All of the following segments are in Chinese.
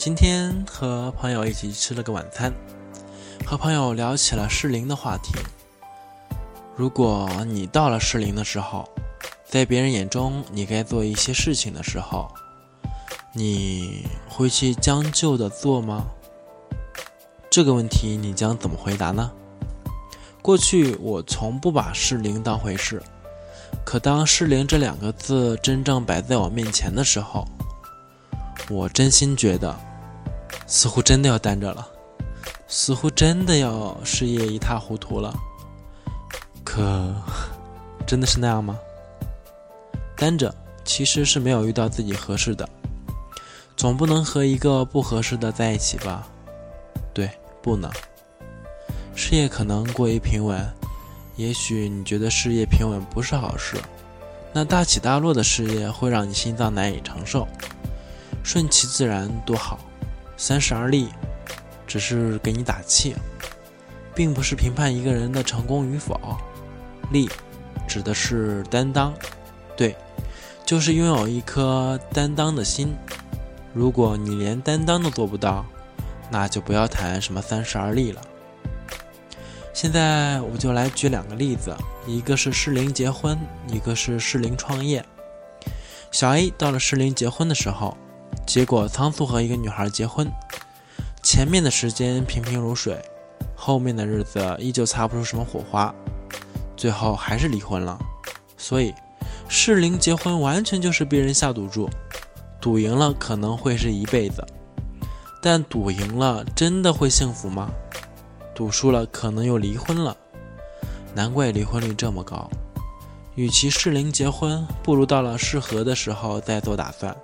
今天和朋友一起吃了个晚餐，和朋友聊起了适龄的话题。如果你到了适龄的时候，在别人眼中你该做一些事情的时候，你会去将就的做吗？这个问题你将怎么回答呢？过去我从不把适龄当回事，可当适龄这两个字真正摆在我面前的时候，我真心觉得。似乎真的要单着了，似乎真的要事业一塌糊涂了。可，真的是那样吗？单着其实是没有遇到自己合适的，总不能和一个不合适的在一起吧？对，不能。事业可能过于平稳，也许你觉得事业平稳不是好事，那大起大落的事业会让你心脏难以承受。顺其自然多好。三十而立，只是给你打气，并不是评判一个人的成功与否。立，指的是担当，对，就是拥有一颗担当的心。如果你连担当都做不到，那就不要谈什么三十而立了。现在我就来举两个例子，一个是适龄结婚，一个是适龄创业。小 A 到了适龄结婚的时候。结果仓促和一个女孩结婚，前面的时间平平如水，后面的日子依旧擦不出什么火花，最后还是离婚了。所以，适龄结婚完全就是被人下赌注，赌赢了可能会是一辈子，但赌赢了真的会幸福吗？赌输了可能又离婚了，难怪离婚率这么高。与其适龄结婚，不如到了适合的时候再做打算。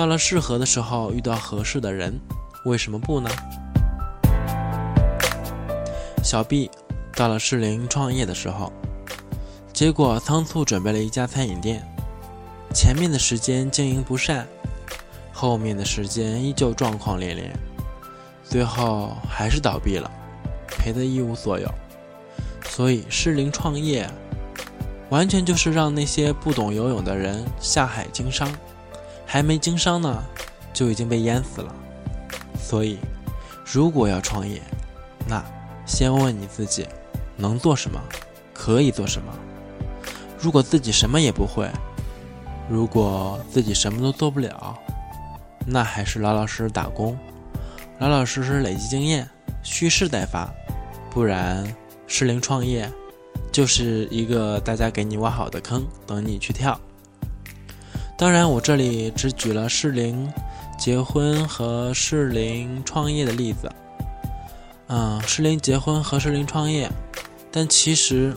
到了适合的时候，遇到合适的人，为什么不呢？小 B 到了适龄创业的时候，结果仓促准备了一家餐饮店，前面的时间经营不善，后面的时间依旧状况连连，最后还是倒闭了，赔得一无所有。所以适龄创业，完全就是让那些不懂游泳的人下海经商。还没经商呢，就已经被淹死了。所以，如果要创业，那先问你自己能做什么，可以做什么。如果自己什么也不会，如果自己什么都做不了，那还是老老实实打工，老老实实累积经验，蓄势待发。不然，适龄创业就是一个大家给你挖好的坑，等你去跳。当然，我这里只举了适龄结婚和适龄创业的例子。嗯，适龄结婚和适龄创业，但其实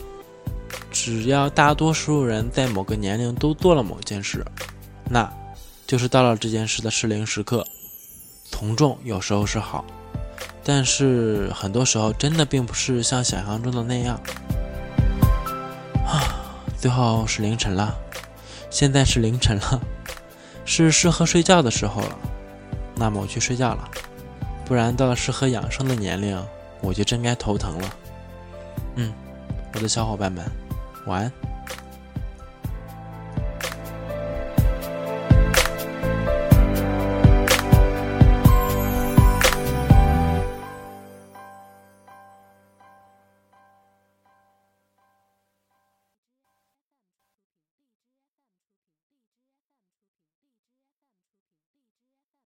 只要大多数人在某个年龄都做了某件事，那就是到了这件事的适龄时刻。从众有时候是好，但是很多时候真的并不是像想象中的那样。啊，最后是凌晨了。现在是凌晨了，是适合睡觉的时候了。那么我去睡觉了，不然到了适合养生的年龄，我就真该头疼了。嗯，我的小伙伴们，晚安。